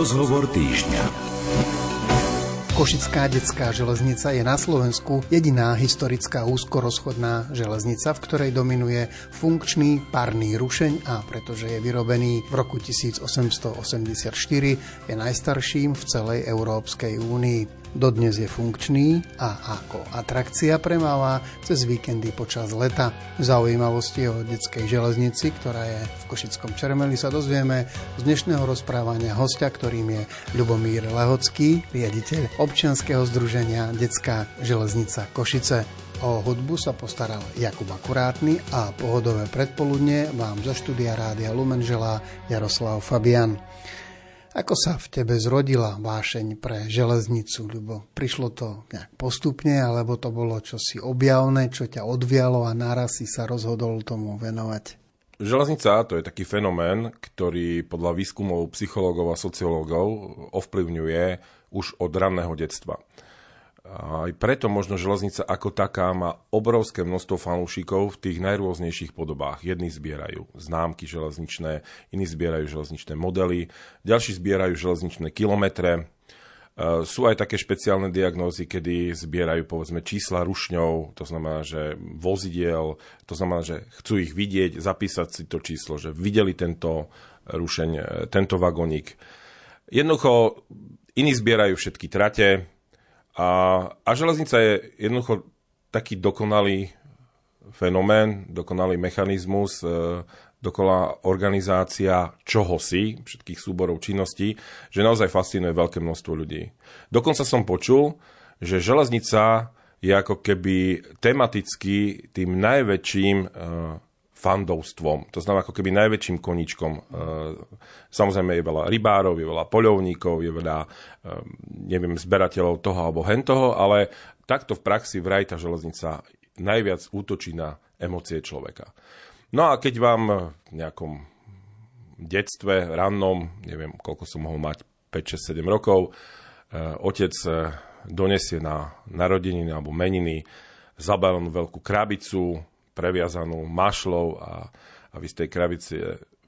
Rozhovor týždňa. Košická detská železnica je na Slovensku jediná historická úzkorozchodná železnica, v ktorej dominuje funkčný parný rušeň a pretože je vyrobený v roku 1884, je najstarším v celej Európskej únii. Dodnes je funkčný a ako atrakcia premáva cez víkendy počas leta. Zaujímavosti o detskej železnici, ktorá je v Košickom Čermeli, sa dozvieme z dnešného rozprávania hostia, ktorým je Ľubomír Lehocký, riaditeľ občianskeho združenia Detská železnica Košice. O hudbu sa postaral Jakub Akurátny a pohodové predpoludne vám zo štúdia Rádia Lumen želá Jaroslav Fabian. Ako sa v tebe zrodila vášeň pre železnicu, Ľubo? Prišlo to nejak postupne, alebo to bolo čosi objavné, čo ťa odvialo a naraz si sa rozhodol tomu venovať? Železnica to je taký fenomén, ktorý podľa výskumov psychológov a sociológov ovplyvňuje už od ranného detstva. Aj preto možno železnica ako taká má obrovské množstvo fanúšikov v tých najrôznejších podobách. Jedni zbierajú známky železničné, iní zbierajú železničné modely, ďalší zbierajú železničné kilometre. E, sú aj také špeciálne diagnózy, kedy zbierajú povedzme čísla rušňov, to znamená, že vozidiel, to znamená, že chcú ich vidieť, zapísať si to číslo, že videli tento rušeň, e, tento vagoník. Jednoducho, iní zbierajú všetky trate, a, a železnica je jednoducho taký dokonalý fenomén, dokonalý mechanizmus, e, dokonalá organizácia čohosi, všetkých súborov činností, že naozaj fascinuje veľké množstvo ľudí. Dokonca som počul, že železnica je ako keby tematicky tým najväčším e, fandovstvom. To znamená ako keby najväčším koničkom. E, samozrejme je veľa rybárov, je veľa poľovníkov, je veľa, e, neviem, zberateľov toho alebo hentoho, ale takto v praxi vraj tá železnica najviac útočí na emócie človeka. No a keď vám v nejakom detstve, rannom, neviem, koľko som mohol mať, 5, 6, 7 rokov, e, otec donesie na narodeniny alebo meniny zabalenú veľkú krabicu, previazanú mašlou a, a vy z tej krabice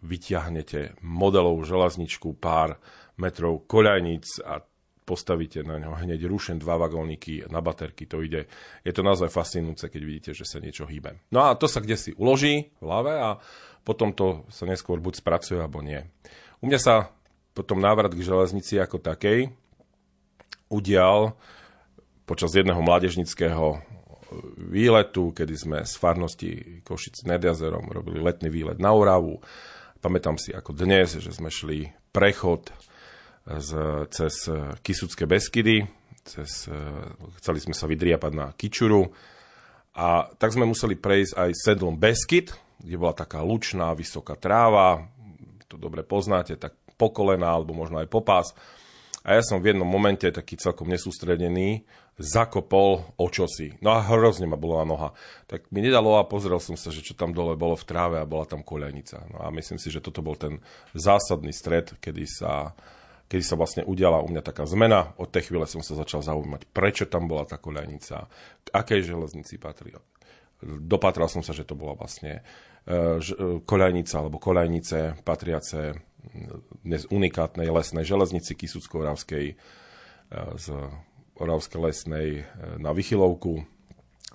vyťahnete modelovú železničku, pár metrov koľajníc a postavíte na ňo hneď rušen dva vagóniky na baterky, to ide. Je to naozaj fascinujúce, keď vidíte, že sa niečo hýbe. No a to sa kde si uloží v hlave a potom to sa neskôr buď spracuje, alebo nie. U mňa sa potom návrat k železnici ako takej udial počas jedného mládežnického výletu, kedy sme z farnosti Košic nad jazerom robili letný výlet na Oravu. Pamätám si ako dnes, že sme šli prechod z, cez Kisucké Beskydy, cez, chceli sme sa vydriapať na Kičuru a tak sme museli prejsť aj sedlom Beskyd, kde bola taká lučná, vysoká tráva, to dobre poznáte, tak pokolená alebo možno aj popás. A ja som v jednom momente taký celkom nesústredený zakopol o čosi. No a hrozne ma bola noha. Tak mi nedalo a pozrel som sa, že čo tam dole bolo v tráve a bola tam koľajnica. No a myslím si, že toto bol ten zásadný stred, kedy sa, kedy sa vlastne udiala u mňa taká zmena. Od tej chvíle som sa začal zaujímať, prečo tam bola tá koľajnica, k akej železnici patrí. Dopatral som sa, že to bola vlastne e, koľajnica alebo koľajnice patriace dnes unikátnej lesnej železnici Kisucko-Oravskej e, z Oravskej lesnej e, na Vychylovku.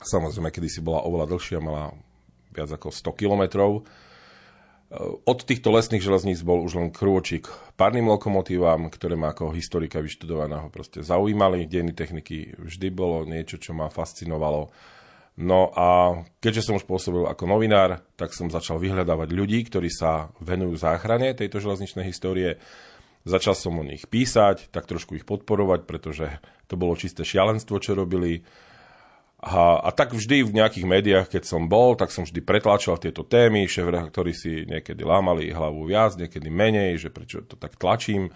Samozrejme, kedy si bola oveľa dlhšia, mala viac ako 100 kilometrov. E, od týchto lesných železníc bol už len krôčik párnym lokomotívam, ktoré ma ako historika vyštudovaného proste zaujímali. Dejiny techniky vždy bolo niečo, čo ma fascinovalo. No a keďže som už pôsobil ako novinár, tak som začal vyhľadávať ľudí, ktorí sa venujú záchrane tejto železničnej histórie. Začal som o nich písať, tak trošku ich podporovať, pretože to bolo čisté šialenstvo, čo robili. A, a tak vždy v nejakých médiách, keď som bol, tak som vždy pretlačal tieto témy, šéfre, ktorí si niekedy lámali hlavu viac, niekedy menej, že prečo to tak tlačím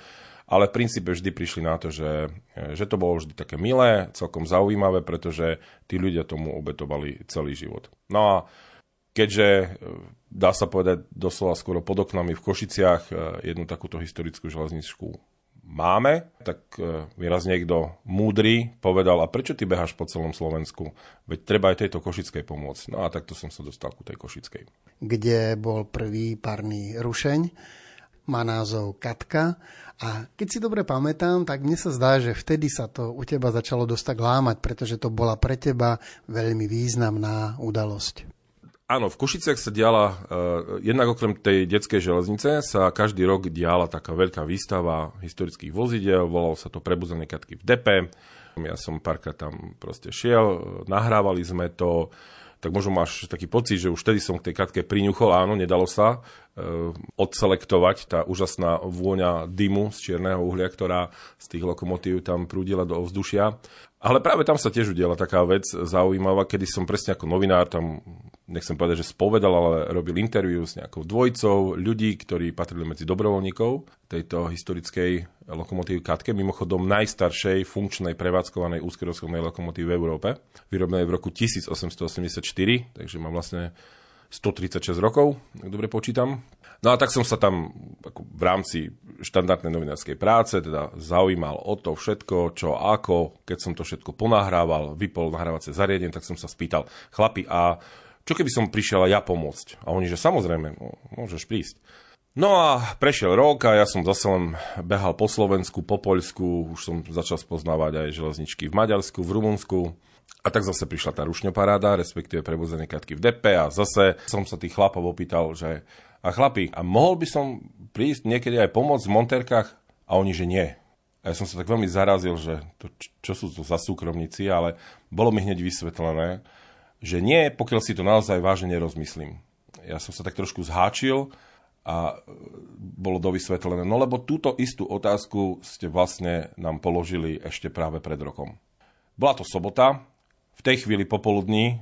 ale v princípe vždy prišli na to, že, že to bolo vždy také milé, celkom zaujímavé, pretože tí ľudia tomu obetovali celý život. No a keďže e, dá sa povedať doslova skoro pod oknami v Košiciach e, jednu takúto historickú železničku máme, tak e, mi raz niekto múdry povedal, a prečo ty beháš po celom Slovensku? Veď treba aj tejto Košickej pomôcť. No a takto som sa dostal ku tej Košickej. Kde bol prvý párny rušeň? Má názov Katka a keď si dobre pamätám, tak mne sa zdá, že vtedy sa to u teba začalo dosť tak lámať, pretože to bola pre teba veľmi významná udalosť. Áno, v Košiciach sa diala, uh, jednak okrem tej detskej železnice sa každý rok diala taká veľká výstava historických vozidel, volalo sa to Prebuzenie Katky v Depe. Ja som párkrát tam proste šiel, nahrávali sme to, tak možno máš taký pocit, že už vtedy som k tej katke priňuchol, áno, nedalo sa e, odselektovať tá úžasná vôňa dymu z čierneho uhlia, ktorá z tých lokomotív tam prúdila do ovzdušia. Ale práve tam sa tiež udiela taká vec zaujímavá, kedy som presne ako novinár tam, nechcem povedať, že spovedal, ale robil interviu s nejakou dvojicou ľudí, ktorí patrili medzi dobrovoľníkov tejto historickej lokomotívy Katke, mimochodom najstaršej funkčnej prevádzkovanej úzkorozchodnej lokomotívy v Európe, vyrobenej v roku 1884, takže mám vlastne 136 rokov, ak dobre počítam. No a tak som sa tam ako v rámci štandardnej novinárskej práce teda zaujímal o to všetko, čo ako, keď som to všetko ponahrával, vypol nahrávacie zariadenie, tak som sa spýtal, chlapi, a čo keby som prišiel ja pomôcť? A oni, že samozrejme, no, môžeš prísť. No a prešiel rok a ja som zase len behal po Slovensku, po Poľsku, už som začal spoznávať aj železničky v Maďarsku, v Rumunsku. A tak zase prišla tá rušňoparáda, respektíve prevozené katky v DP a zase som sa tých chlapov opýtal, že a chlapi, a mohol by som prísť niekedy aj pomôcť v monterkách? A oni, že nie. A ja som sa tak veľmi zarazil, že to, čo sú to za súkromníci, ale bolo mi hneď vysvetlené, že nie, pokiaľ si to naozaj vážne nerozmyslím. Ja som sa tak trošku zháčil a e, bolo dovysvetlené, no lebo túto istú otázku ste vlastne nám položili ešte práve pred rokom. Bola to sobota, v tej chvíli popoludní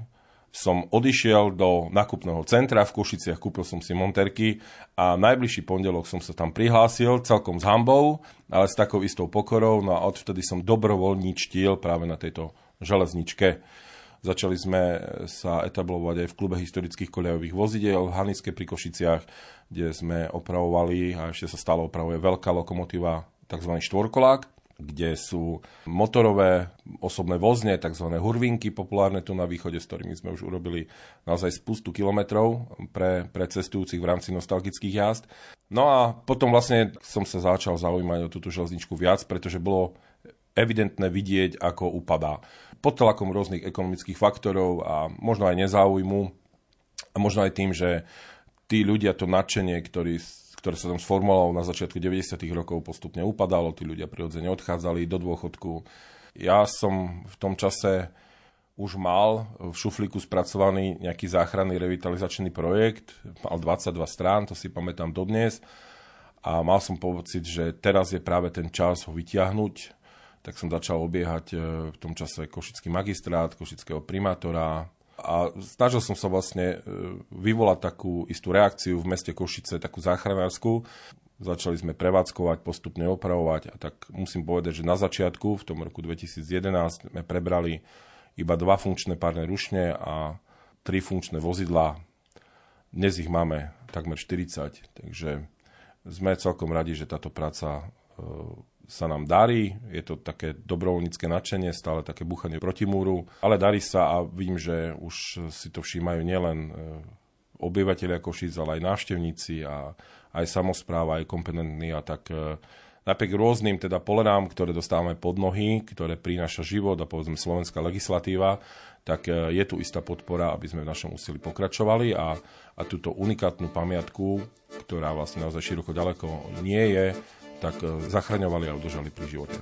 som odišiel do nakupného centra v Košiciach, kúpil som si monterky a najbližší pondelok som sa tam prihlásil celkom s hambou, ale s takou istou pokorou, no a odvtedy som dobrovoľníčtil práve na tejto železničke. Začali sme sa etablovať aj v klube historických koľajových vozidiel v Haniske pri Košiciach, kde sme opravovali a ešte sa stále opravuje veľká lokomotíva, tzv. štvorkolák kde sú motorové osobné vozne, tzv. hurvinky, populárne tu na východe, s ktorými sme už urobili naozaj spustu kilometrov pre, pre cestujúcich v rámci nostalgických jazd. No a potom vlastne som sa začal zaujímať o túto železničku viac, pretože bolo evidentné vidieť, ako upadá. Pod tlakom rôznych ekonomických faktorov a možno aj nezáujmu a možno aj tým, že tí ľudia, to nadšenie, ktorí ktoré sa tam sformulovalo na začiatku 90. rokov, postupne upadalo, tí ľudia prirodzene odchádzali do dôchodku. Ja som v tom čase už mal v šuflíku spracovaný nejaký záchranný revitalizačný projekt, mal 22 strán, to si pamätám dodnes a mal som pocit, že teraz je práve ten čas ho vyťahnuť, tak som začal obiehať e, v tom čase Košický magistrát, Košického primátora, a snažil som sa vlastne e, vyvolať takú istú reakciu v meste Košice, takú záchranárskú. Začali sme prevádzkovať, postupne opravovať a tak musím povedať, že na začiatku, v tom roku 2011, sme prebrali iba dva funkčné párne rušne a tri funkčné vozidlá. Dnes ich máme takmer 40, takže sme celkom radi, že táto práca e, sa nám darí, je to také dobrovoľnícke nadšenie, stále také buchanie proti múru, ale darí sa a vidím, že už si to všímajú nielen e, obyvateľia Košic, ale aj návštevníci a aj samozpráva, aj kompetentní a tak e, napriek rôznym teda polerám, ktoré dostávame pod nohy, ktoré prináša život a povedzme slovenská legislatíva, tak e, je tu istá podpora, aby sme v našom úsilí pokračovali a, a túto unikátnu pamiatku, ktorá vlastne naozaj široko ďaleko nie je, tak eh, zachraňovali a udržali pri živote.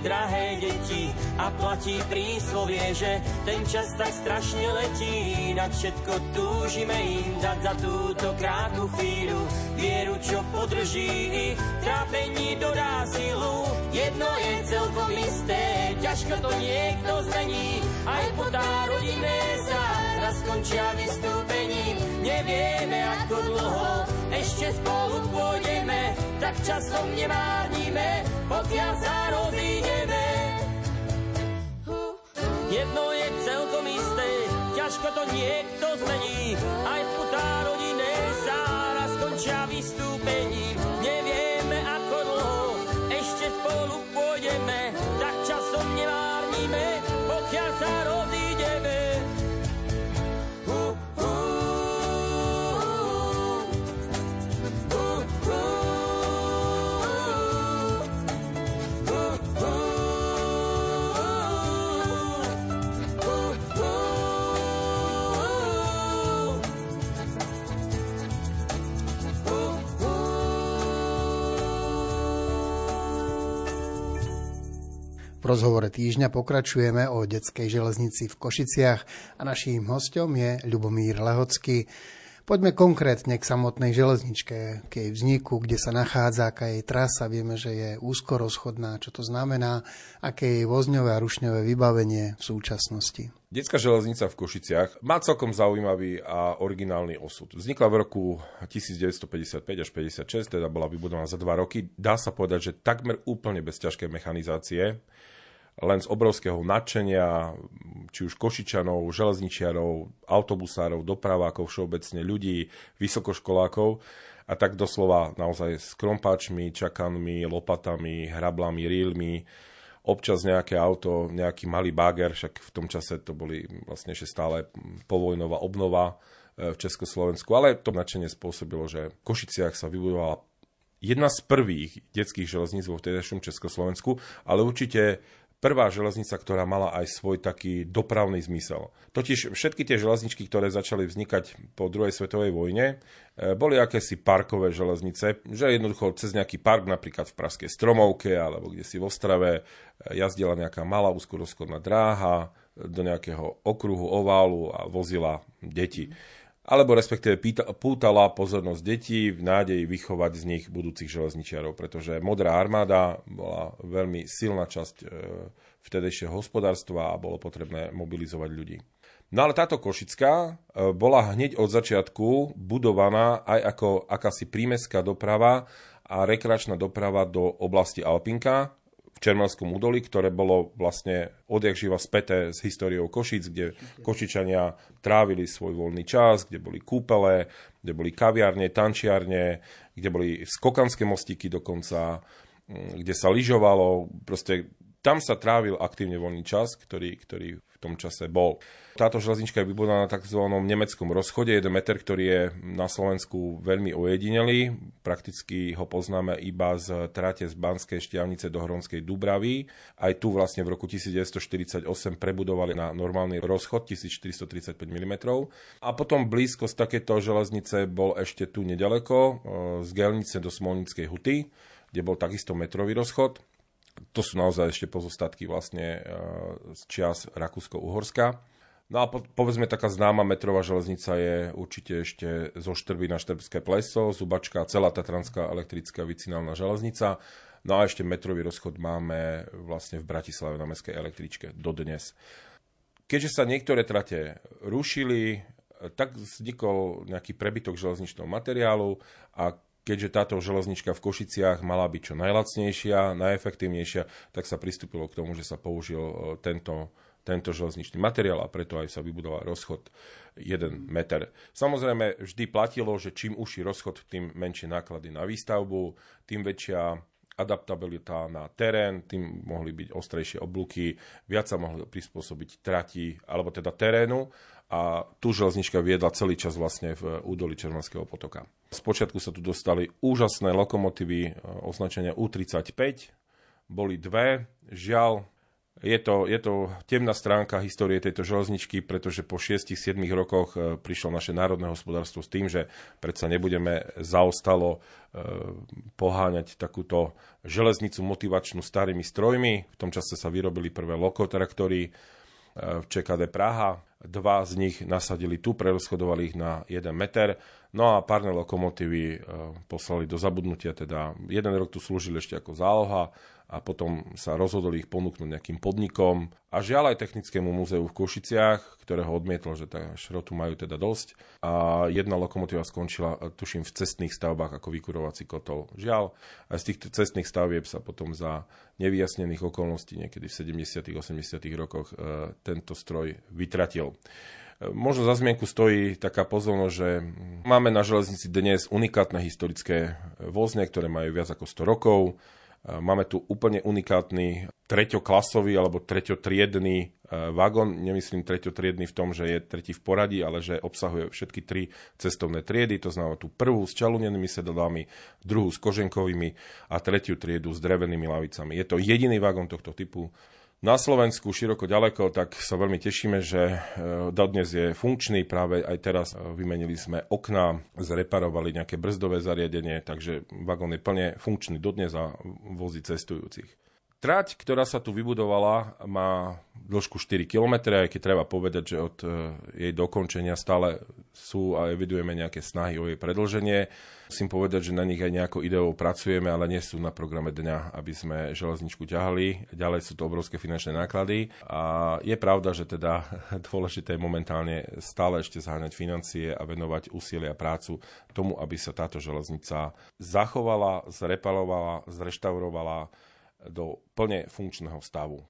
Drahé deti a platí príslovie, že ten čas tak strašne letí. Na všetko túžime im dať za túto krátku chvíľu vieru, čo podrží ich, trápení dodá silu. Jedno je celkom isté, ťažko to niekto zmení, aj po tá rodinné sa raz skončia vystúpením. Nevieme ako dlho, ešte spolu pôjdeme, tak časom nemárnime, pokiaľ sa rozídeme. Jedno je celkom isté, ťažko to niekto zmení, aj putá rodine sára skončia vystúpením. Nevieme ako dlho, ešte spolu pôjdeme, tak časom nemárnime, pokiaľ sa rozídeme. Rozhovore týždňa pokračujeme o detskej železnici v Košiciach a naším hostom je Ľubomír Lehocký. Poďme konkrétne k samotnej železničke, k jej vzniku, kde sa nachádza, aká jej trasa. Vieme, že je úzkorozchodná, čo to znamená, aké je jej vozňové a rušňové vybavenie v súčasnosti. Detská železnica v Košiciach má celkom zaujímavý a originálny osud. Vznikla v roku 1955 až 56, teda bola vybudovaná za dva roky. Dá sa povedať, že takmer úplne bez ťažkej mechanizácie len z obrovského nadšenia, či už košičanov, železničiarov, autobusárov, dopravákov, všeobecne ľudí, vysokoškolákov a tak doslova naozaj s krompáčmi, čakanmi, lopatami, hrablami, rílmi, občas nejaké auto, nejaký malý bager, však v tom čase to boli vlastne ešte stále povojnová obnova e, v Československu, ale to nadšenie spôsobilo, že v Košiciach sa vybudovala jedna z prvých detských železníc vo vtedajšom Československu, ale určite prvá železnica, ktorá mala aj svoj taký dopravný zmysel. Totiž všetky tie železničky, ktoré začali vznikať po druhej svetovej vojne, e, boli akési parkové železnice, že jednoducho cez nejaký park, napríklad v Pražskej Stromovke alebo kde si v Ostrave, e, jazdila nejaká malá úzkorozchodná dráha do nejakého okruhu, oválu a vozila deti alebo respektíve pútala pozornosť detí v nádeji vychovať z nich budúcich železničiarov, pretože Modrá armáda bola veľmi silná časť e, vtedejšieho hospodárstva a bolo potrebné mobilizovať ľudí. No ale táto Košická e, bola hneď od začiatku budovaná aj ako akási prímeská doprava a rekreačná doprava do oblasti Alpinka, Čermelskom údolí, ktoré bolo vlastne odjak živa späté s históriou Košic, kde Košičania trávili svoj voľný čas, kde boli kúpele, kde boli kaviárne, tančiarne, kde boli skokanské mostíky dokonca, mm, kde sa lyžovalo. Proste tam sa trávil aktívne voľný čas, ktorý, ktorý tom čase bol. Táto železnička je vybudovaná na tzv. nemeckom rozchode. Jeden meter, ktorý je na Slovensku veľmi ojedinelý. Prakticky ho poznáme iba z trate z Banskej šťavnice do Hronskej Dubravy. Aj tu vlastne v roku 1948 prebudovali na normálny rozchod 1435 mm. A potom blízko z takéto železnice bol ešte tu nedaleko, e, z Gelnice do Smolnickej huty, kde bol takisto metrový rozchod to sú naozaj ešte pozostatky vlastne e, z čias Rakúsko-Uhorska. No a po, povedzme taká známa metrová železnica je určite ešte zo Štrby na Štrbské pleso, Zubačka, celá Tatranská elektrická vycinálna železnica. No a ešte metrový rozchod máme vlastne v Bratislave na mestskej električke dodnes. Keďže sa niektoré trate rušili, tak vznikol nejaký prebytok železničného materiálu a keďže táto železnička v Košiciach mala byť čo najlacnejšia, najefektívnejšia, tak sa pristúpilo k tomu, že sa použil e, tento tento železničný materiál a preto aj sa vybudoval rozchod 1 meter. Samozrejme, vždy platilo, že čím uší rozchod, tým menšie náklady na výstavbu, tým väčšia adaptabilita na terén, tým mohli byť ostrejšie oblúky, viac sa mohli prispôsobiť trati, alebo teda terénu a tu železnička viedla celý čas vlastne v údolí Červenského potoka. Spočiatku sa tu dostali úžasné lokomotívy e, označenia U35, boli dve, žiaľ je to, je to temná stránka histórie tejto železničky, pretože po 6-7 rokoch e, prišlo naše národné hospodárstvo s tým, že predsa nebudeme zaostalo e, poháňať takúto železnicu motivačnú starými strojmi. V tom čase sa vyrobili prvé lokotraktory v ČKD Praha. Dva z nich nasadili tu, prerozchodovali ich na 1 meter. No a párne lokomotívy poslali do zabudnutia, teda jeden rok tu slúžili ešte ako záloha, a potom sa rozhodli ich ponúknuť nejakým podnikom a žiaľ aj Technickému múzeu v Košiciach, ktoré ho odmietlo, že tá šrotu majú teda dosť a jedna lokomotíva skončila, tuším, v cestných stavbách ako vykurovací kotol. Žiaľ, aj z týchto cestných stavieb sa potom za nevyjasnených okolností niekedy v 70 80 rokoch e, tento stroj vytratil. E, možno za zmienku stojí taká pozornosť, že máme na železnici dnes unikátne historické vozne, ktoré majú viac ako 100 rokov. Máme tu úplne unikátny treťoklasový alebo treťotriedný e, vagón. Nemyslím treťotriedný v tom, že je tretí v poradí, ale že obsahuje všetky tri cestovné triedy. To znamená tú prvú s čalunenými sedadlami, druhú s koženkovými a tretiu triedu s drevenými lavicami. Je to jediný vagón tohto typu na Slovensku široko ďaleko, tak sa veľmi tešíme, že e, dodnes je funkčný. Práve aj teraz e, vymenili sme okná, zreparovali nejaké brzdové zariadenie, takže vagón je plne funkčný dodnes a vozí cestujúcich. Trať, ktorá sa tu vybudovala, má dĺžku 4 km, aj keď treba povedať, že od e, jej dokončenia stále sú a evidujeme nejaké snahy o jej predlženie. Musím povedať, že na nich aj nejako ideovo pracujeme, ale nie sú na programe dňa, aby sme železničku ťahali. Ďalej sú to obrovské finančné náklady. A je pravda, že teda dôležité je momentálne stále ešte zháňať financie a venovať úsilie a prácu tomu, aby sa táto železnica zachovala, zrepalovala, zreštaurovala, do plne funkčného stavu.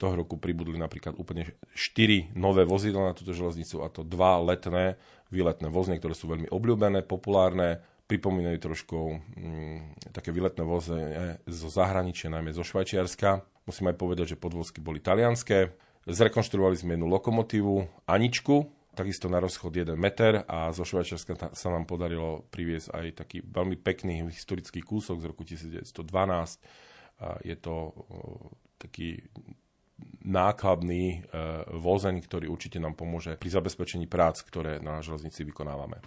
Toho roku pribudli napríklad úplne 4 nové vozidla na túto železnicu a to dva letné výletné vozne, ktoré sú veľmi obľúbené, populárne, pripomínajú trošku mm, také výletné voze zo zahraničia, najmä zo Švajčiarska. Musím aj povedať, že podvozky boli talianské. Zrekonštruovali sme jednu lokomotívu Aničku, takisto na rozchod 1 meter a zo Švajčiarska sa nám podarilo priviesť aj taký veľmi pekný historický kúsok z roku 1912 je to taký nákladný e, vozeň, ktorý určite nám pomôže pri zabezpečení prác, ktoré na železnici vykonávame.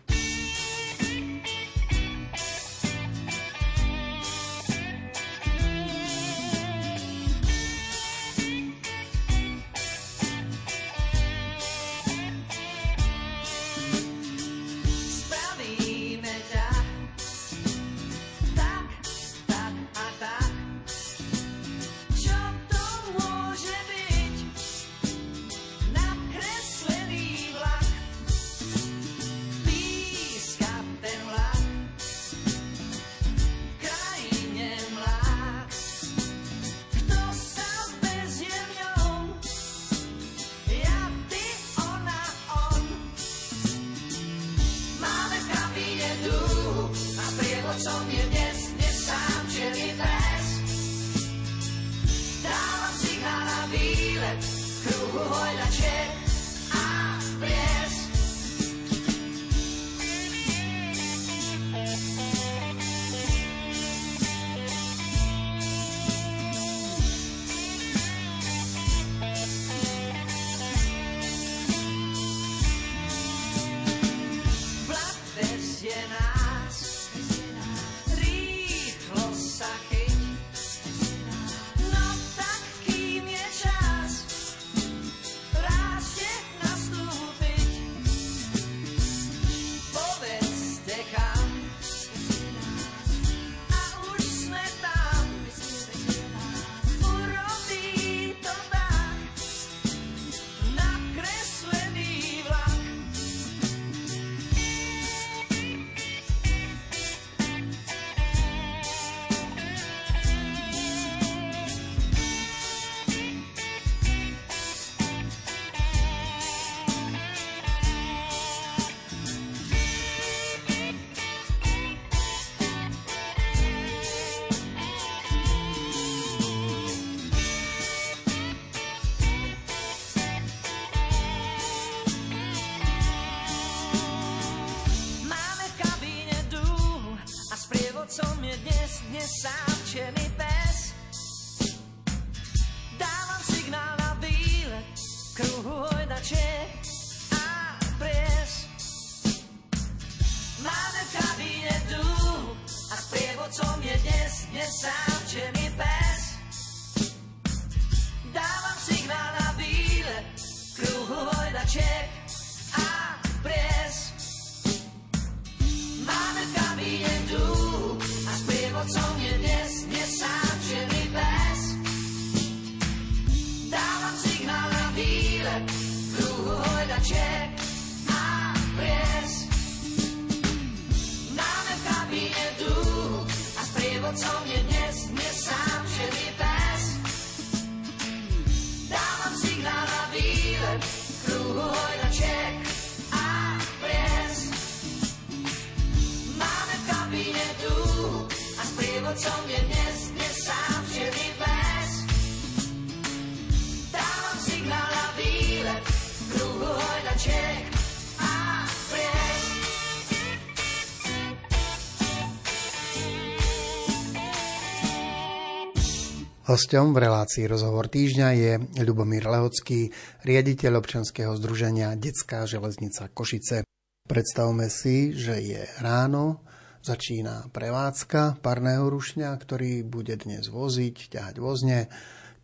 Hosťom v relácii Rozhovor týždňa je Ľubomír Lehocký, riaditeľ občanského združenia Detská železnica Košice. Predstavme si, že je ráno, začína prevádzka parného rušňa, ktorý bude dnes voziť, ťahať vozne.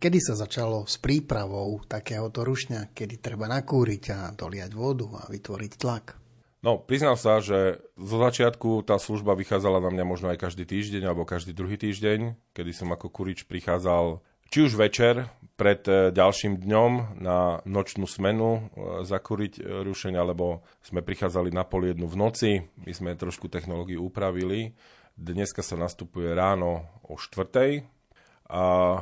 Kedy sa začalo s prípravou takéhoto rušňa, kedy treba nakúriť a doliať vodu a vytvoriť tlak? No, priznám sa, že zo začiatku tá služba vychádzala na mňa možno aj každý týždeň alebo každý druhý týždeň, kedy som ako kurič prichádzal či už večer pred e, ďalším dňom na nočnú smenu e, zakúriť e, rušeň, alebo sme prichádzali na pol jednu v noci. My sme trošku technológiu upravili. Dneska sa nastupuje ráno o štvrtej, a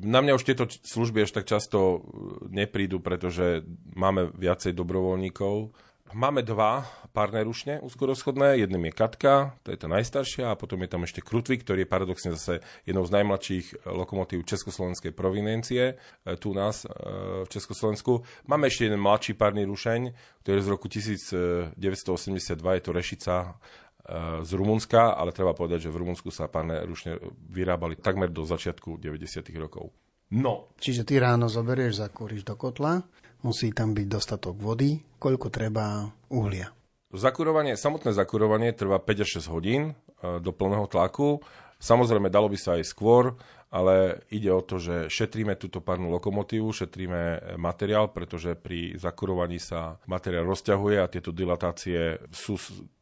na mňa už tieto služby až tak často neprídu, pretože máme viacej dobrovoľníkov, Máme dva párne rušne úzkorozchodné, jedným je Katka, to je tá najstaršia, a potom je tam ešte Krutvik, ktorý je paradoxne zase jednou z najmladších lokomotív Československej provinencie, e, tu u nás e, v Československu. Máme ešte jeden mladší párny rušeň, ktorý je z roku 1982, je to Rešica e, z Rumunska, ale treba povedať, že v Rumunsku sa párne rušne vyrábali takmer do začiatku 90. rokov. No. Čiže ty ráno zoberieš, zakúriš do kotla, musí tam byť dostatok vody, koľko treba uhlia. Zakurovanie, samotné zakurovanie trvá 5 až 6 hodín e, do plného tlaku. Samozrejme, dalo by sa aj skôr, ale ide o to, že šetríme túto párnu lokomotívu, šetríme materiál, pretože pri zakurovaní sa materiál rozťahuje a tieto dilatácie sú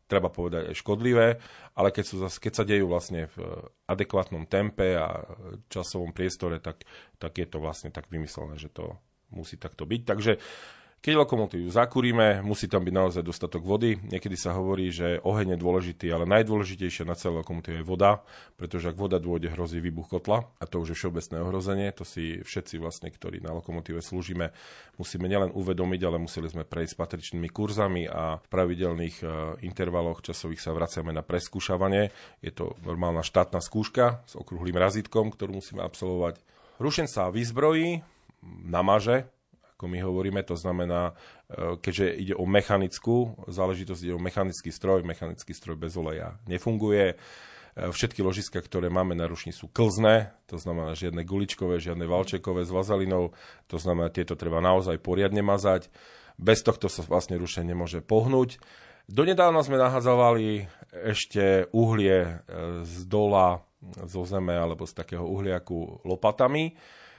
treba povedať, aj škodlivé, ale keď, sú, keď sa dejú vlastne v adekvátnom tempe a časovom priestore, tak, tak je to vlastne tak vymyslené, že to musí takto byť. Takže keď lokomotívu zakúrime, musí tam byť naozaj dostatok vody. Niekedy sa hovorí, že oheň je dôležitý, ale najdôležitejšia na celé lokomotíve je voda, pretože ak voda dôjde, hrozí výbuch kotla a to už je všeobecné ohrozenie. To si všetci vlastne, ktorí na lokomotíve slúžime, musíme nielen uvedomiť, ale museli sme prejsť patričnými kurzami a v pravidelných e, intervaloch časových sa vraciame na preskúšavanie. Je to normálna štátna skúška s okrúhlým razítkom, ktorú musíme absolvovať. Rušen sa vyzbrojí, namaže, ako my hovoríme, to znamená, e, keďže ide o mechanickú záležitosť, ide o mechanický stroj, mechanický stroj bez oleja nefunguje. E, všetky ložiska, ktoré máme na rušni sú klzné, to znamená žiadne guličkové, žiadne valčekové s vazalinou, to znamená, tieto treba naozaj poriadne mazať. Bez tohto sa vlastne rušenie nemôže pohnúť. Donedávna sme nahadzovali ešte uhlie e, z dola, zo zeme alebo z takého uhliaku lopatami.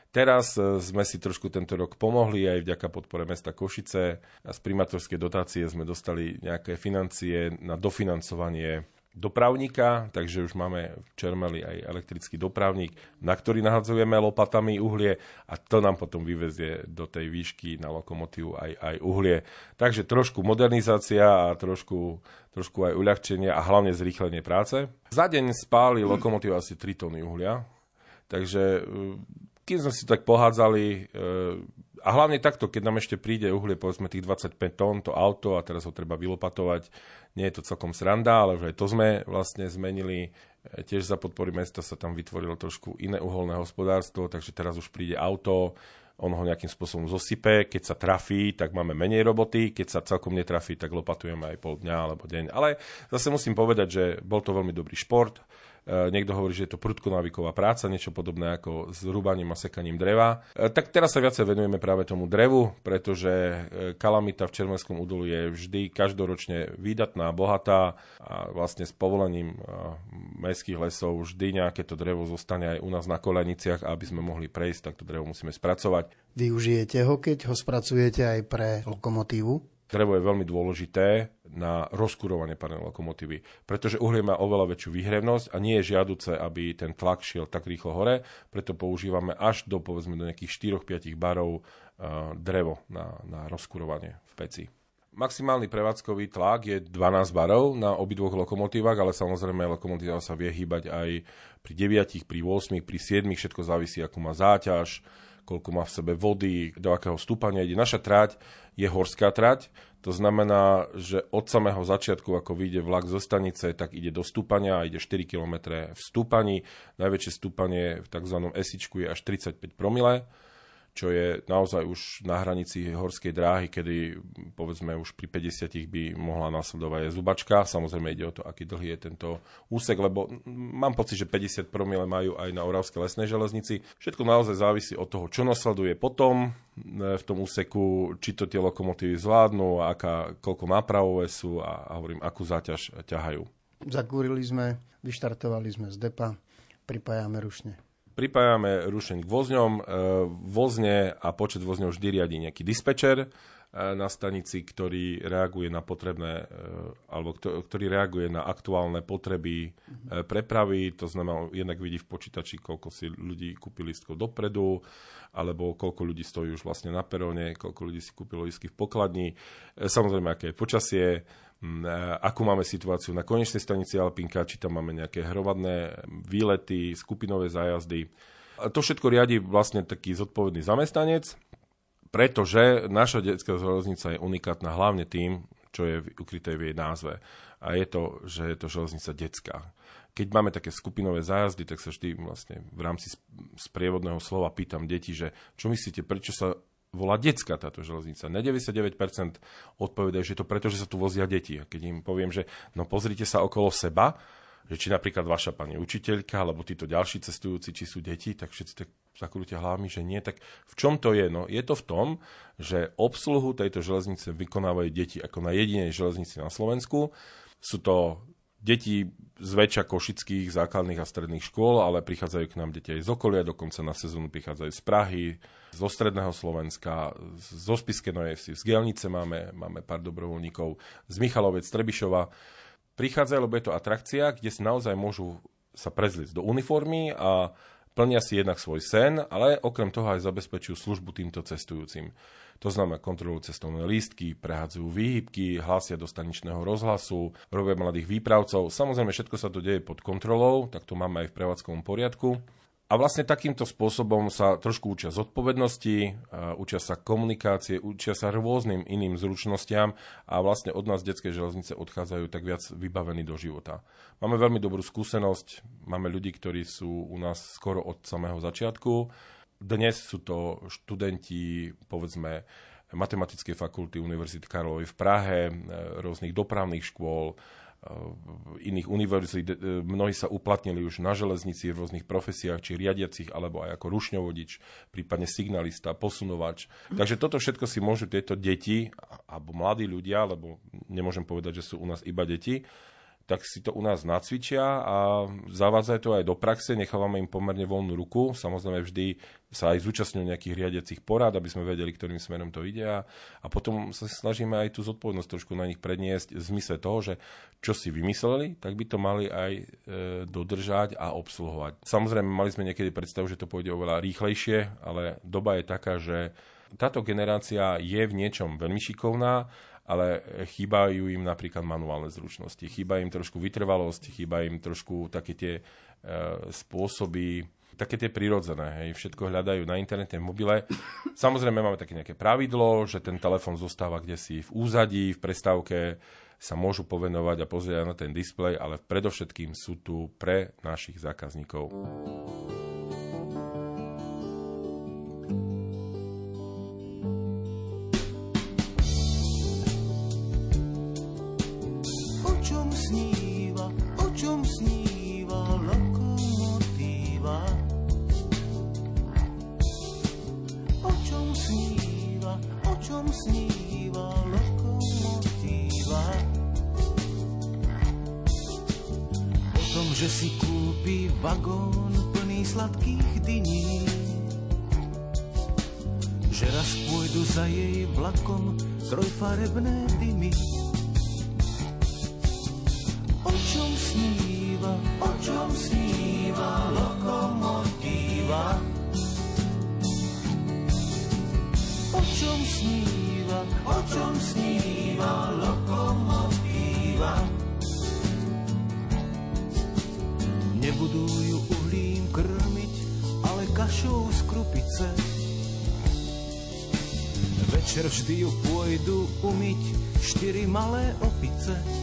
Teraz e, sme si trošku tento rok pomohli aj vďaka podpore mesta Košice a z primátorskej dotácie sme dostali nejaké financie na dofinancovanie dopravníka, takže už máme v Čermeli aj elektrický dopravník, na ktorý nahadzujeme lopatami uhlie a to nám potom vyvezie do tej výšky na lokomotívu aj, aj uhlie. Takže trošku modernizácia a trošku, trošku aj uľahčenie a hlavne zrýchlenie práce. Za deň spáli lokomotív asi 3 tony uhlia, takže kým sme si tak pohádzali, e, a hlavne takto, keď nám ešte príde uhlie, povedzme tých 25 tón, to auto a teraz ho treba vylopatovať, nie je to celkom sranda, ale že aj to sme vlastne zmenili. E, tiež za podpory mesta sa tam vytvorilo trošku iné uholné hospodárstvo, takže teraz už príde auto, on ho nejakým spôsobom zosype, keď sa trafí, tak máme menej roboty, keď sa celkom netrafí, tak lopatujeme aj pol dňa alebo deň. Ale zase musím povedať, že bol to veľmi dobrý šport, niekto hovorí, že je to prudkonávyková práca, niečo podobné ako s rúbaním a sekaním dreva. E, tak teraz sa viacej venujeme práve tomu drevu, pretože e, kalamita v Červenskom údolu je vždy každoročne výdatná, bohatá a vlastne s povolením mestských lesov vždy nejaké to drevo zostane aj u nás na koleniciach a aby sme mohli prejsť, tak to drevo musíme spracovať. Využijete ho, keď ho spracujete aj pre lokomotívu? Drevo je veľmi dôležité na rozkurovanie parnej lokomotívy, pretože uhlie má oveľa väčšiu výhrevnosť a nie je žiaduce, aby ten tlak šiel tak rýchlo hore, preto používame až do povedzme do nejakých 4-5 barov uh, drevo na, na rozkurovanie v peci. Maximálny prevádzkový tlak je 12 barov na obidvoch lokomotívach, ale samozrejme lokomotíva sa vie hýbať aj pri 9, pri 8, pri 7, všetko závisí, akú má záťaž, koľko má v sebe vody, do akého stúpania ide. Naša trať je horská trať, to znamená, že od samého začiatku, ako vyjde vlak zo stanice, tak ide do stúpania, ide 4 km v stúpaní. Najväčšie stúpanie v tzv. esičku je až 35 promile čo je naozaj už na hranici horskej dráhy, kedy povedzme už pri 50 by mohla následovať zubačka. Samozrejme ide o to, aký dlhý je tento úsek, lebo mám pocit, že 50 promile majú aj na Oravskej lesnej železnici. Všetko naozaj závisí od toho, čo nasleduje potom e, v tom úseku, či to tie lokomotívy zvládnu, aká, koľko nápravové sú a, a hovorím, akú záťaž ťahajú. Zakúrili sme, vyštartovali sme z depa, pripájame rušne pripájame rušeň k vozňom. E, vozne a počet vozňov vždy riadi nejaký dispečer e, na stanici, ktorý reaguje na potrebné, e, alebo ktorý reaguje na aktuálne potreby prepravy, to znamená, jednak vidí v počítači, koľko si ľudí kúpili listkov dopredu, alebo koľko ľudí stojí už vlastne na peróne, koľko ľudí si kúpilo lístky v pokladni, samozrejme, aké je počasie, akú máme situáciu na konečnej stanici Alpinka, či tam máme nejaké hromadné výlety, skupinové zájazdy. A to všetko riadi vlastne taký zodpovedný zamestnanec, pretože naša detská železnica je unikátna hlavne tým, čo je ukryté v jej názve. A je to, že je to železnica detská. Keď máme také skupinové zájazdy, tak sa vždy vlastne v rámci sprievodného slova pýtam deti, že čo myslíte, prečo sa volá detská táto železnica. Na 99% odpovedajú, že je to preto, že sa tu vozia deti. A keď im poviem, že no pozrite sa okolo seba, že či napríklad vaša pani učiteľka, alebo títo ďalší cestujúci, či sú deti, tak všetci tak zakrútia hlavami, že nie. Tak v čom to je? No je to v tom, že obsluhu tejto železnice vykonávajú deti ako na jedinej železnici na Slovensku. Sú to deti z väčšia košických základných a stredných škôl, ale prichádzajú k nám deti aj z okolia, dokonca na sezónu prichádzajú z Prahy, zo stredného Slovenska, zo Spiskenej z Gelnice máme, máme pár dobrovoľníkov, z Michalovec, Trebišova. Prichádzajú, lebo je to atrakcia, kde si naozaj môžu sa prezliť do uniformy a plnia si jednak svoj sen, ale okrem toho aj zabezpečujú službu týmto cestujúcim. To znamená, kontrolujú cestovné lístky, prehádzajú výhybky, hlásia do staničného rozhlasu, robia mladých výpravcov. Samozrejme, všetko sa to deje pod kontrolou, tak to máme aj v prevádzkovom poriadku. A vlastne takýmto spôsobom sa trošku učia zodpovednosti, učia sa komunikácie, učia sa rôznym iným zručnostiam a vlastne od nás detské železnice odchádzajú tak viac vybavení do života. Máme veľmi dobrú skúsenosť, máme ľudí, ktorí sú u nás skoro od samého začiatku dnes sú to študenti, povedzme, Matematickej fakulty Univerzity Karlovej v Prahe, e, rôznych dopravných škôl, e, iných univerzít. E, mnohí sa uplatnili už na železnici v rôznych profesiách, či riadiacich, alebo aj ako rušňovodič, prípadne signalista, posunovač. Takže toto všetko si môžu tieto deti, alebo mladí ľudia, lebo nemôžem povedať, že sú u nás iba deti, tak si to u nás nacvičia a zavádzajú to aj do praxe, nechávame im pomerne voľnú ruku. Samozrejme vždy sa aj zúčastňujú nejakých riadiacich porád, aby sme vedeli, ktorým smerom to ide a, a potom sa snažíme aj tú zodpovednosť trošku na nich predniesť v zmysle toho, že čo si vymysleli, tak by to mali aj e, dodržať a obsluhovať. Samozrejme, mali sme niekedy predstavu, že to pôjde oveľa rýchlejšie, ale doba je taká, že táto generácia je v niečom veľmi šikovná, ale chýbajú im napríklad manuálne zručnosti, chýba im trošku vytrvalosť, chýba im trošku také tie e, spôsoby, také tie prirodzené, hej, všetko hľadajú na internete, mobile. Samozrejme máme také nejaké pravidlo, že ten telefon zostáva kde si v úzadí, v prestávke sa môžu povenovať a pozrieť na ten displej, ale predovšetkým sú tu pre našich zákazníkov. Si kúpi vagón plný sladkých dyní. Že raz pôjdu za jej vlakom trojfarebné dymy. Malé opice.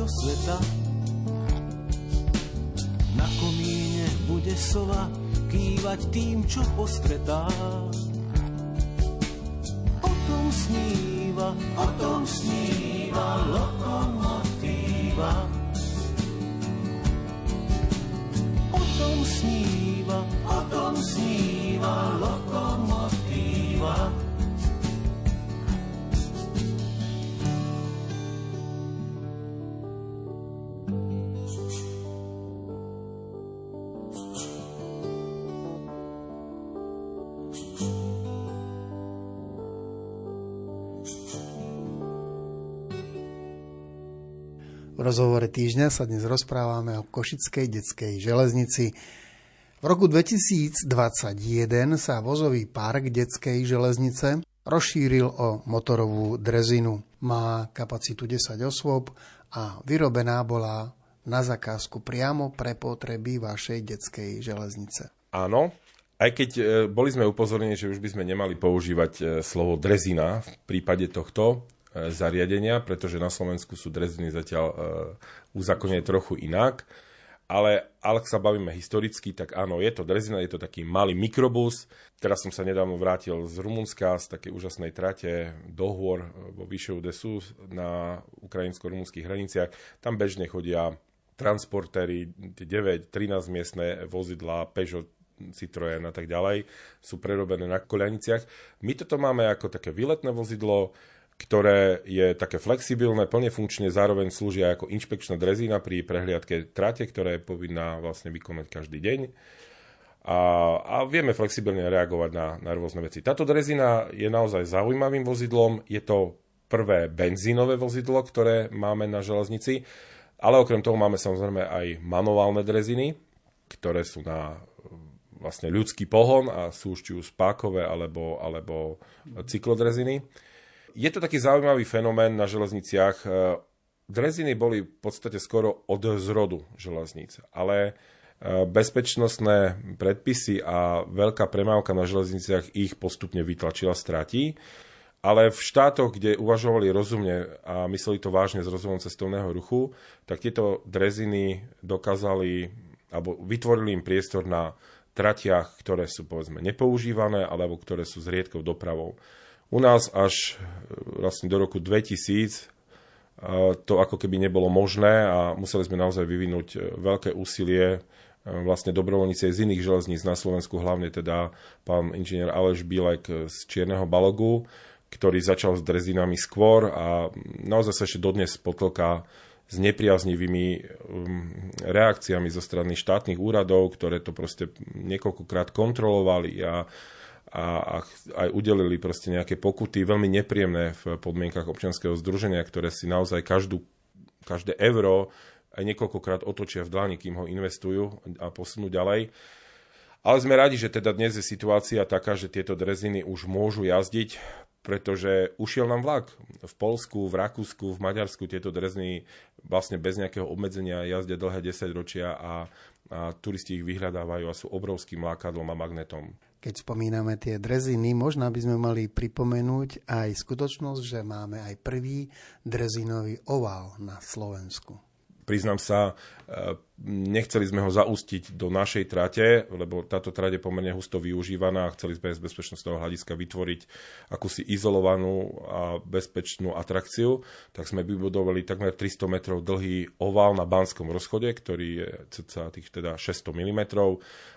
Do sveta. Na komíne bude sova kývať tým, čo postretá. O tom sníva, o tom sníva lokomotíva. Rozhovore týždňa sa dnes rozprávame o Košickej detskej železnici. V roku 2021 sa vozový park detskej železnice rozšíril o motorovú drezinu. Má kapacitu 10 osôb a vyrobená bola na zakázku priamo pre potreby vašej detskej železnice. Áno, aj keď e, boli sme upozornení, že už by sme nemali používať e, slovo drezina v prípade tohto zariadenia, pretože na Slovensku sú dreziny zatiaľ uzakonené trochu inak. Ale ak sa bavíme historicky, tak áno, je to drezina, je to taký malý mikrobus. Teraz som sa nedávno vrátil z Rumunska, z takej úžasnej trate do hôr vo Vyšehu Desu na ukrajinsko-rumunských hraniciach. Tam bežne chodia transportéry, 9, 13 miestne vozidlá, Peugeot, Citroën a tak ďalej, sú prerobené na koľaniciach. My toto máme ako také výletné vozidlo, ktoré je také flexibilné, plne funkčne, zároveň slúžia ako inšpekčná drezina pri prehliadke trate, ktorá je povinná vlastne vykonať každý deň. A, a vieme flexibilne reagovať na, na rôzne veci. Táto drezina je naozaj zaujímavým vozidlom. Je to prvé benzínové vozidlo, ktoré máme na železnici, ale okrem toho máme samozrejme aj manuálne dreziny, ktoré sú na vlastne ľudský pohon a sú či už spákové alebo, alebo cyklodreziny. Je to taký zaujímavý fenomén na železniciach. Dreziny boli v podstate skoro od zrodu železníc, ale bezpečnostné predpisy a veľká premávka na železniciach ich postupne vytlačila stratí. Ale v štátoch, kde uvažovali rozumne a mysleli to vážne s rozvojom cestovného ruchu, tak tieto dreziny dokázali alebo vytvorili im priestor na tratiach, ktoré sú povedzme nepoužívané alebo ktoré sú s riedkou dopravou. U nás až vlastne do roku 2000 to ako keby nebolo možné a museli sme naozaj vyvinúť veľké úsilie vlastne dobrovoľníci z iných železníc na Slovensku, hlavne teda pán inžinier Aleš Bílek z Čierneho Balogu, ktorý začal s drezinami skôr a naozaj sa ešte dodnes potlká s nepriaznivými reakciami zo strany štátnych úradov, ktoré to proste niekoľkokrát kontrolovali a, a, a aj udelili proste nejaké pokuty veľmi nepríjemné v podmienkach občianského združenia, ktoré si naozaj každú, každé euro aj niekoľkokrát otočia v dlani, kým ho investujú a posunú ďalej. Ale sme radi, že teda dnes je situácia taká, že tieto dreziny už môžu jazdiť, pretože ušiel nám vlak. V Polsku, v Rakúsku, v Maďarsku tieto dreziny vlastne bez nejakého obmedzenia jazdia dlhé 10 ročia a, a turisti ich vyhľadávajú a sú obrovským lákadlom a magnetom. Keď spomíname tie dreziny, možno by sme mali pripomenúť aj skutočnosť, že máme aj prvý drezinový oval na Slovensku. Priznám sa, e, nechceli sme ho zaústiť do našej trate, lebo táto trate je pomerne husto využívaná a chceli sme z bezpečnostného hľadiska vytvoriť akúsi izolovanú a bezpečnú atrakciu, tak sme vybudovali takmer 300 metrov dlhý oval na Banskom rozchode, ktorý je cca tých teda 600 mm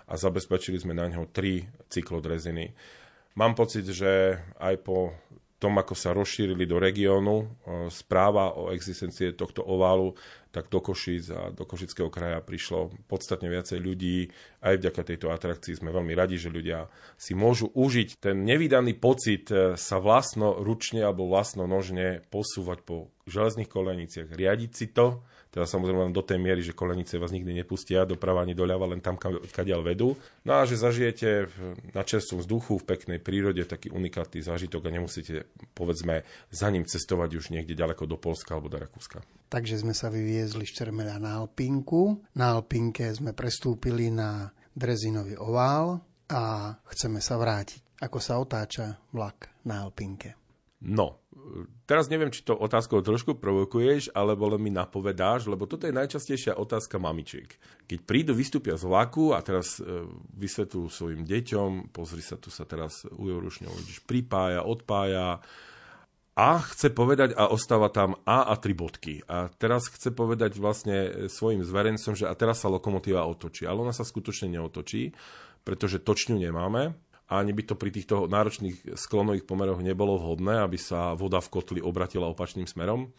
a zabezpečili sme na ňo tri cyklodreziny. Mám pocit, že aj po tom, ako sa rozšírili do regiónu, e, správa o existencie tohto oválu, tak do Košic a do Košického kraja prišlo podstatne viacej ľudí. Aj vďaka tejto atrakcii sme veľmi radi, že ľudia si môžu užiť ten nevydaný pocit e, sa vlastno ručne alebo vlastno nožne posúvať po železných koleniciach, riadiť si to, teda samozrejme len do tej miery, že kolenice vás nikdy nepustia doprava ani doľava, len tam, kadiaľ vedú. No a že zažijete na čerstvom vzduchu, v peknej prírode taký unikátny zážitok a nemusíte, povedzme, za ním cestovať už niekde ďaleko do Polska alebo do Rakúska. Takže sme sa vyviezli z Čermela na Alpinku. Na Alpinke sme prestúpili na Drezinový ovál a chceme sa vrátiť. Ako sa otáča vlak na Alpinke? No, teraz neviem, či to otázkou trošku provokuješ, alebo len mi napovedáš, lebo toto je najčastejšia otázka mamičiek. Keď prídu, vystúpia z vlaku a teraz e, vysvetľujú svojim deťom, pozri sa, tu sa teraz Ujo Rušňov pripája, odpája, a chce povedať a ostáva tam A a tri bodky. A teraz chce povedať vlastne svojim zverencom, že a teraz sa lokomotíva otočí. Ale ona sa skutočne neotočí, pretože točňu nemáme ani by to pri týchto náročných sklonových pomeroch nebolo vhodné, aby sa voda v kotli obratila opačným smerom.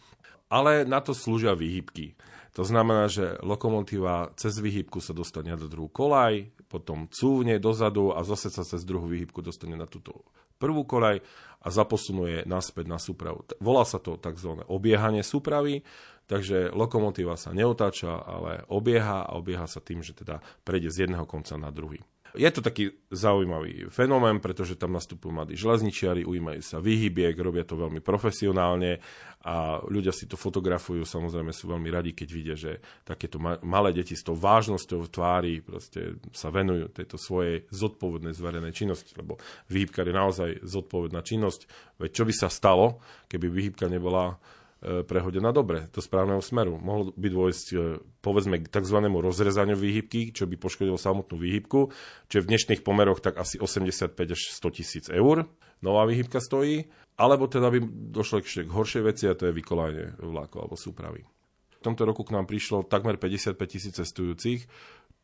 Ale na to slúžia výhybky. To znamená, že lokomotíva cez výhybku sa dostane na druhú kolaj, potom cúvne dozadu a zase sa cez druhú výhybku dostane na túto prvú kolaj a zaposunuje naspäť na súpravu. Volá sa to tzv. obiehanie súpravy, takže lokomotíva sa neotáča, ale obieha a obieha sa tým, že teda prejde z jedného konca na druhý. Je to taký zaujímavý fenomén, pretože tam nastupujú mladí železničiari, ujímajú sa výhybiek, robia to veľmi profesionálne a ľudia si to fotografujú, samozrejme sú veľmi radi, keď vidia, že takéto malé deti s tou vážnosťou v tvári proste sa venujú tejto svojej zodpovednej zverenej činnosti, lebo výhybkar je naozaj zodpovedná činnosť. Veď čo by sa stalo, keby výhybka nebola prehodená dobre, do správneho smeru. Mohlo by dôjsť, e, povedzme, k tzv. rozrezaniu výhybky, čo by poškodilo samotnú výhybku, čo je v dnešných pomeroch tak asi 85 až 100 tisíc eur. Nová výhybka stojí, alebo teda by došlo ešte k horšej veci a to je vykolanie vlákov alebo súpravy. V tomto roku k nám prišlo takmer 55 tisíc cestujúcich,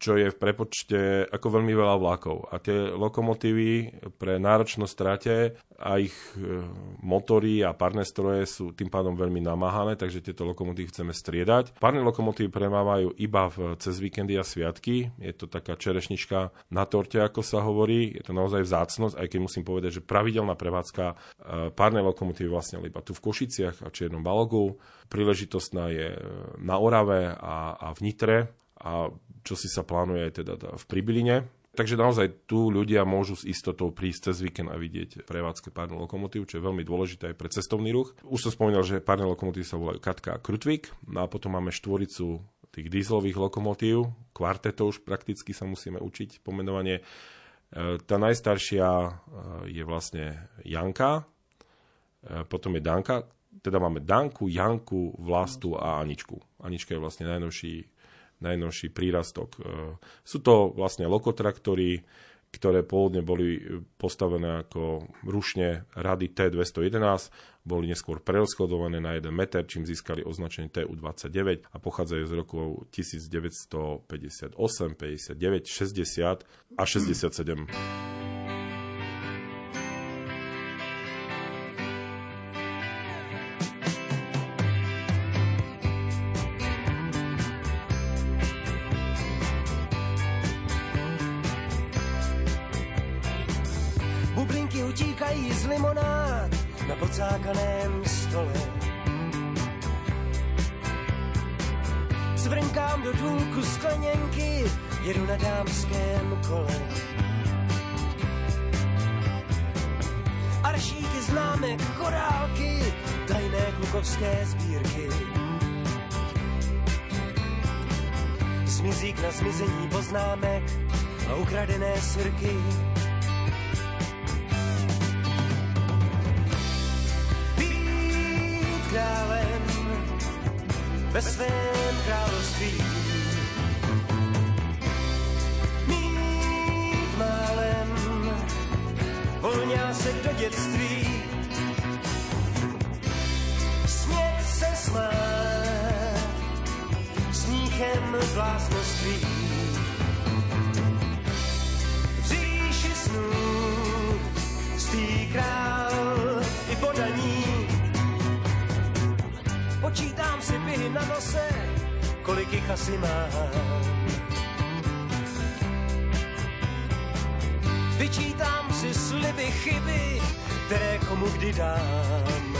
čo je v prepočte ako veľmi veľa vlákov. A tie lokomotívy pre náročnosť trate a ich e, motory a párne stroje sú tým pádom veľmi namáhané, takže tieto lokomotívy chceme striedať. Párne lokomotívy premávajú iba v, cez víkendy a sviatky. Je to taká čerešnička na torte, ako sa hovorí. Je to naozaj vzácnosť, aj keď musím povedať, že pravidelná prevádzka e, párne lokomotívy vlastne iba tu v Košiciach a Čiernom Balogu. Príležitostná je na Orave a, a v Nitre a čo si sa plánuje aj teda v Pribiline. Takže naozaj tu ľudia môžu s istotou prísť cez víkend a vidieť prevádzke párnu lokomotív, čo je veľmi dôležité aj pre cestovný ruch. Už som spomínal, že párne lokomotívy sa volajú Katka a Krutvik, no a potom máme štvoricu tých dieselových lokomotív, kvarteto už prakticky sa musíme učiť pomenovanie. E, tá najstaršia e, je vlastne Janka, e, potom je Danka, teda máme Danku, Janku, Vlastu a Aničku. Anička je vlastne najnovší najnovší prírastok. E, sú to vlastne lokotraktory, ktoré pôvodne boli postavené ako rušne rady T211, boli neskôr preoskodované na 1 meter, čím získali označenie TU-29 a pochádzajú z rokov 1958, 59, 60 a 67. komu kdy dám.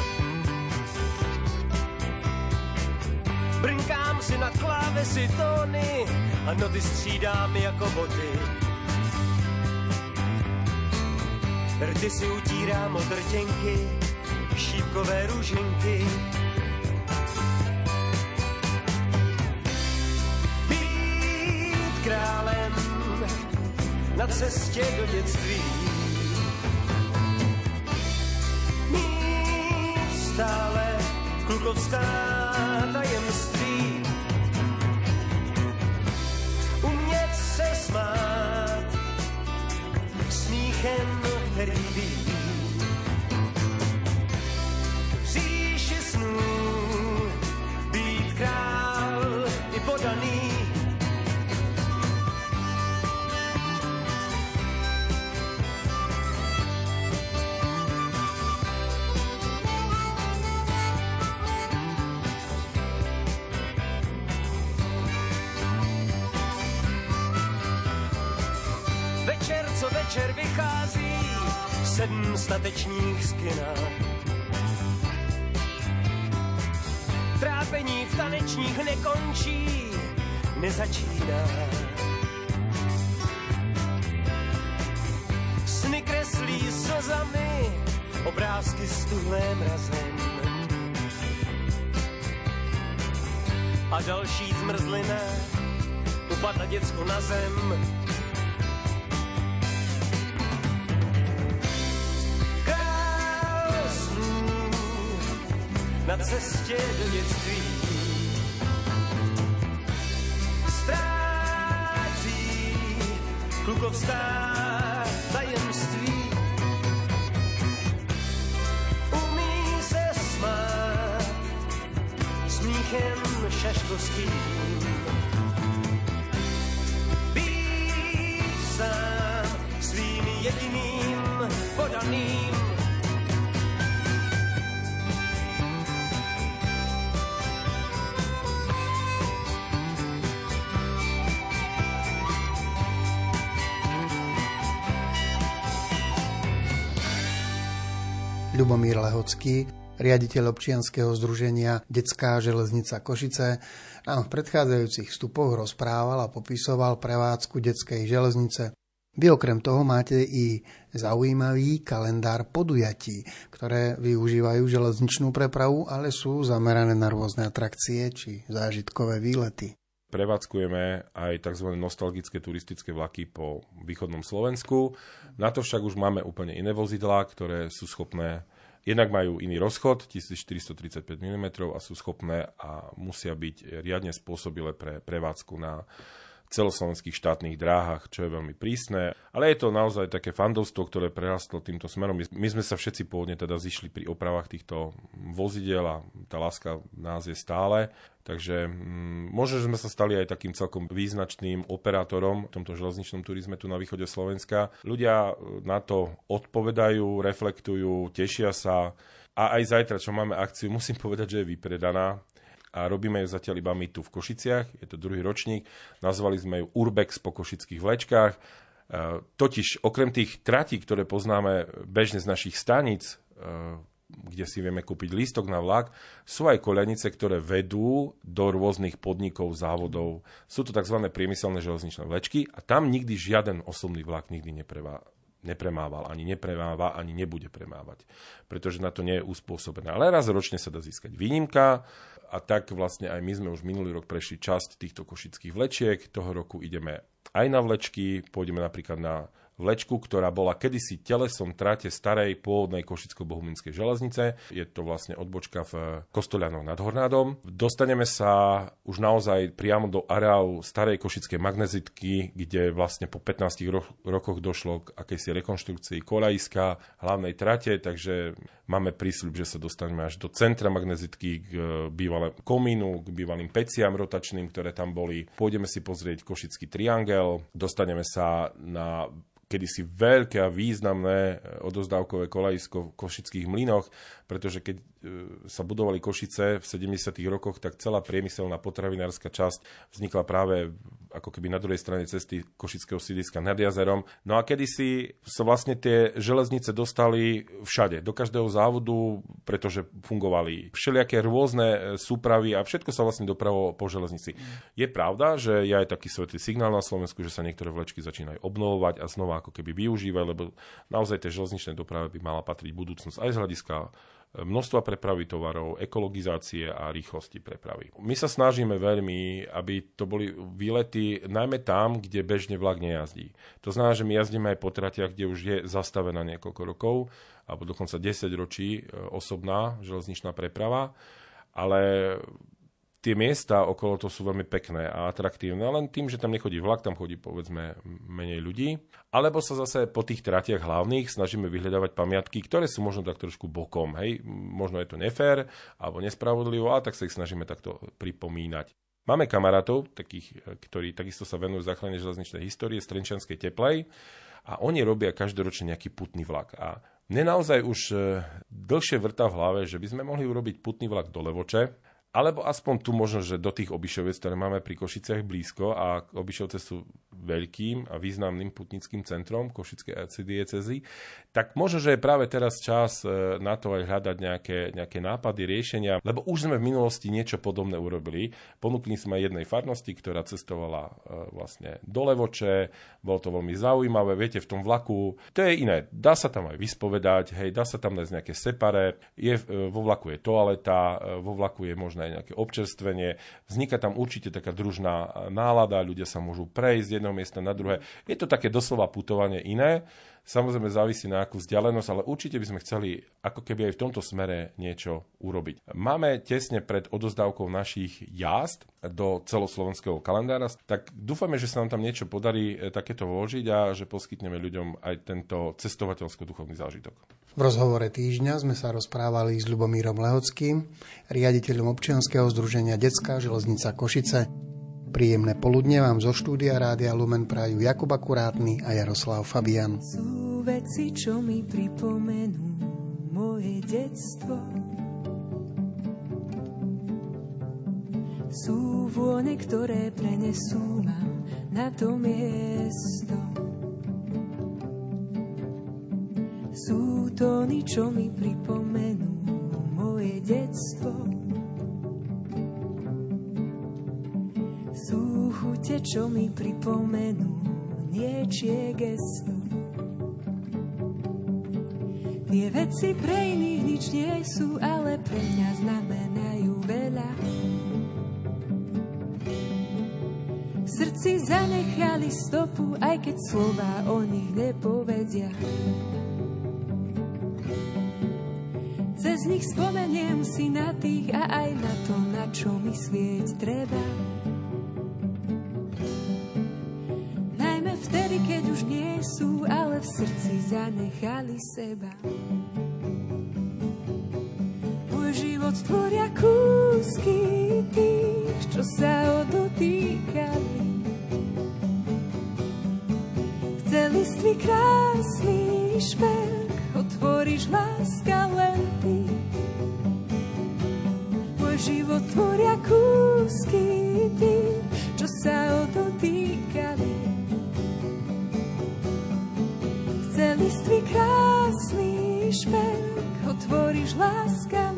Brnkám si na klávesi tóny a noty střídám jako boty. Rty si utírám od rtěnky, šípkové růženky. Být králem na cestě do dětství. Stále klukovská tajemství. Umět se smát smíchem, který ví. Říši snů být král i podaný. Večer, vychází, sedm statečních z kina. Trápení v tanečních nekončí, nezačíná. Sny kreslí slzami, obrázky stuhlé mrazem. A další zmrzlina upadla děcko na zem. Na cestě do dětství. Ztrácí klukovská tajemství. Umí se smát smíchem šaškovským. Být sám svým jediným podaným Ľubomír Lehocký, riaditeľ občianskeho združenia Detská železnica Košice, nám v predchádzajúcich vstupoch rozprával a popisoval prevádzku detskej železnice. Vy okrem toho máte i zaujímavý kalendár podujatí, ktoré využívajú železničnú prepravu, ale sú zamerané na rôzne atrakcie či zážitkové výlety. Prevádzkujeme aj tzv. nostalgické turistické vlaky po východnom Slovensku. Na to však už máme úplne iné vozidlá, ktoré sú schopné Jednak majú iný rozchod, 1435 mm a sú schopné a musia byť riadne spôsobile pre prevádzku na celoslovenských štátnych dráhach, čo je veľmi prísne. Ale je to naozaj také fandovstvo, ktoré prerastlo týmto smerom. My sme sa všetci pôvodne teda zišli pri opravách týchto vozidel a tá láska nás je stále. Takže mm, možno, že sme sa stali aj takým celkom význačným operátorom v tomto železničnom turizme tu na východe Slovenska. Ľudia na to odpovedajú, reflektujú, tešia sa. A aj zajtra, čo máme akciu, musím povedať, že je vypredaná a robíme ju zatiaľ iba my tu v Košiciach, je to druhý ročník, nazvali sme ju Urbex po košických vlečkách. E, Totiž okrem tých tratí, ktoré poznáme bežne z našich staníc, e, kde si vieme kúpiť lístok na vlak, sú aj koľanice, ktoré vedú do rôznych podnikov, závodov. Sú to tzv. priemyselné železničné vlečky a tam nikdy žiaden osobný vlak nikdy neprevá, nepremával, ani nepremáva, ani nebude premávať, pretože na to nie je uspôsobené. Ale raz ročne sa dá získať výnimka a tak vlastne aj my sme už minulý rok prešli časť týchto košických vlečiek. Toho roku ideme aj na vlečky, pôjdeme napríklad na vlečku, ktorá bola kedysi telesom trate starej pôvodnej Košicko-Bohuminskej železnice. Je to vlastne odbočka v Kostolianoch nad Hornádom. Dostaneme sa už naozaj priamo do areálu starej košickej magnezitky, kde vlastne po 15 ro- rokoch došlo k akejsi rekonštrukcii kolajska hlavnej trate, takže máme prísľub, že sa dostaneme až do centra magnezitky k bývalému komínu, k bývalým peciam rotačným, ktoré tam boli. Pôjdeme si pozrieť Košický triangel, dostaneme sa na kedysi veľké a významné e, odozdávkové kolajisko v Košických mlynoch, pretože keď e, sa budovali Košice v 70. rokoch, tak celá priemyselná potravinárska časť vznikla práve ako keby na druhej strane cesty Košického sídliska nad jazerom. No a kedysi sa vlastne tie železnice dostali všade, do každého závodu, pretože fungovali všelijaké rôzne e, súpravy a všetko sa vlastne dopravo po železnici. Je pravda, že je aj taký svetlý signál na Slovensku, že sa niektoré vlečky začínajú obnovovať a znova ako keby využívať, lebo naozaj tej železničnej doprave by mala patriť budúcnosť aj z hľadiska množstva prepravy tovarov, ekologizácie a rýchlosti prepravy. My sa snažíme veľmi, aby to boli výlety najmä tam, kde bežne vlak nejazdí. To znamená, že my jazdíme aj po tratiach, kde už je zastavená niekoľko rokov, alebo dokonca 10 ročí e, osobná železničná preprava, ale tie miesta okolo to sú veľmi pekné a atraktívne, len tým, že tam nechodí vlak, tam chodí povedzme menej ľudí. Alebo sa zase po tých tratiach hlavných snažíme vyhľadávať pamiatky, ktoré sú možno tak trošku bokom. Hej, možno je to nefér alebo nespravodlivo, a tak sa ich snažíme takto pripomínať. Máme kamarátov, takých, ktorí takisto sa venujú záchrane železničnej histórie z Trenčianskej teplej a oni robia každoročne nejaký putný vlak. A mne naozaj už eh, dlhšie vrta v hlave, že by sme mohli urobiť putný vlak do Levoče, alebo aspoň tu možno, že do tých Obišoviec, ktoré máme pri Košiciach blízko a Obišovce sú veľkým a významným putnickým centrom Košickej arcidiecezy, tak možno, že je práve teraz čas e, na to aj hľadať nejaké, nejaké nápady, riešenia, lebo už sme v minulosti niečo podobné urobili. Ponúkli sme jednej farnosti, ktorá cestovala e, vlastne do Levoče, bolo to veľmi zaujímavé, viete, v tom vlaku, to je iné, dá sa tam aj vyspovedať, hej, dá sa tam nájsť nejaké separe, je, e, vo vlaku je toaleta, vo vlaku je možné možno aj nejaké občerstvenie. Vzniká tam určite taká družná nálada, ľudia sa môžu prejsť z jedného miesta na druhé. Je to také doslova putovanie iné. Samozrejme závisí na akú vzdialenosť, ale určite by sme chceli ako keby aj v tomto smere niečo urobiť. Máme tesne pred odozdávkou našich jazd do celoslovenského kalendára, tak dúfame, že sa nám tam niečo podarí e, takéto vložiť a že poskytneme ľuďom aj tento cestovateľsko-duchovný zážitok. V rozhovore týždňa sme sa rozprávali s Ľubomírom Lehockým, riaditeľom občianskeho združenia Detská železnica Košice. Príjemné poludne vám zo štúdia Rádia Lumen prajú Jakub Akurátny a Jaroslav Fabian. Sú veci, čo mi pripomenú moje detstvo. Sú vône, ktoré prenesú ma na to miesto. Sú tóny, čo mi pripomenú moje detstvo. Sú chute, čo mi pripomenú niečie gesto. Tie veci pre iných nič nie sú, ale pre mňa znamenajú veľa. V srdci zanechali stopu, aj keď slova o nich nepovedia. Cez nich spomeniem si na tých a aj na to, na čo myslieť treba. V srdci zanechali seba. Môj život tvoria kúsky tých, čo sa odotýkali. V celiství krásny šperk otvoríš láska len ty. Môj život tvoria kúsky tých, čo sa odotýkali. Listvý krásny šperk, otvoríš láska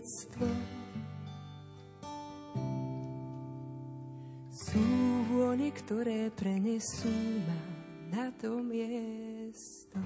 detstvo. Sú vône, ktoré prenesú ma na to miesto.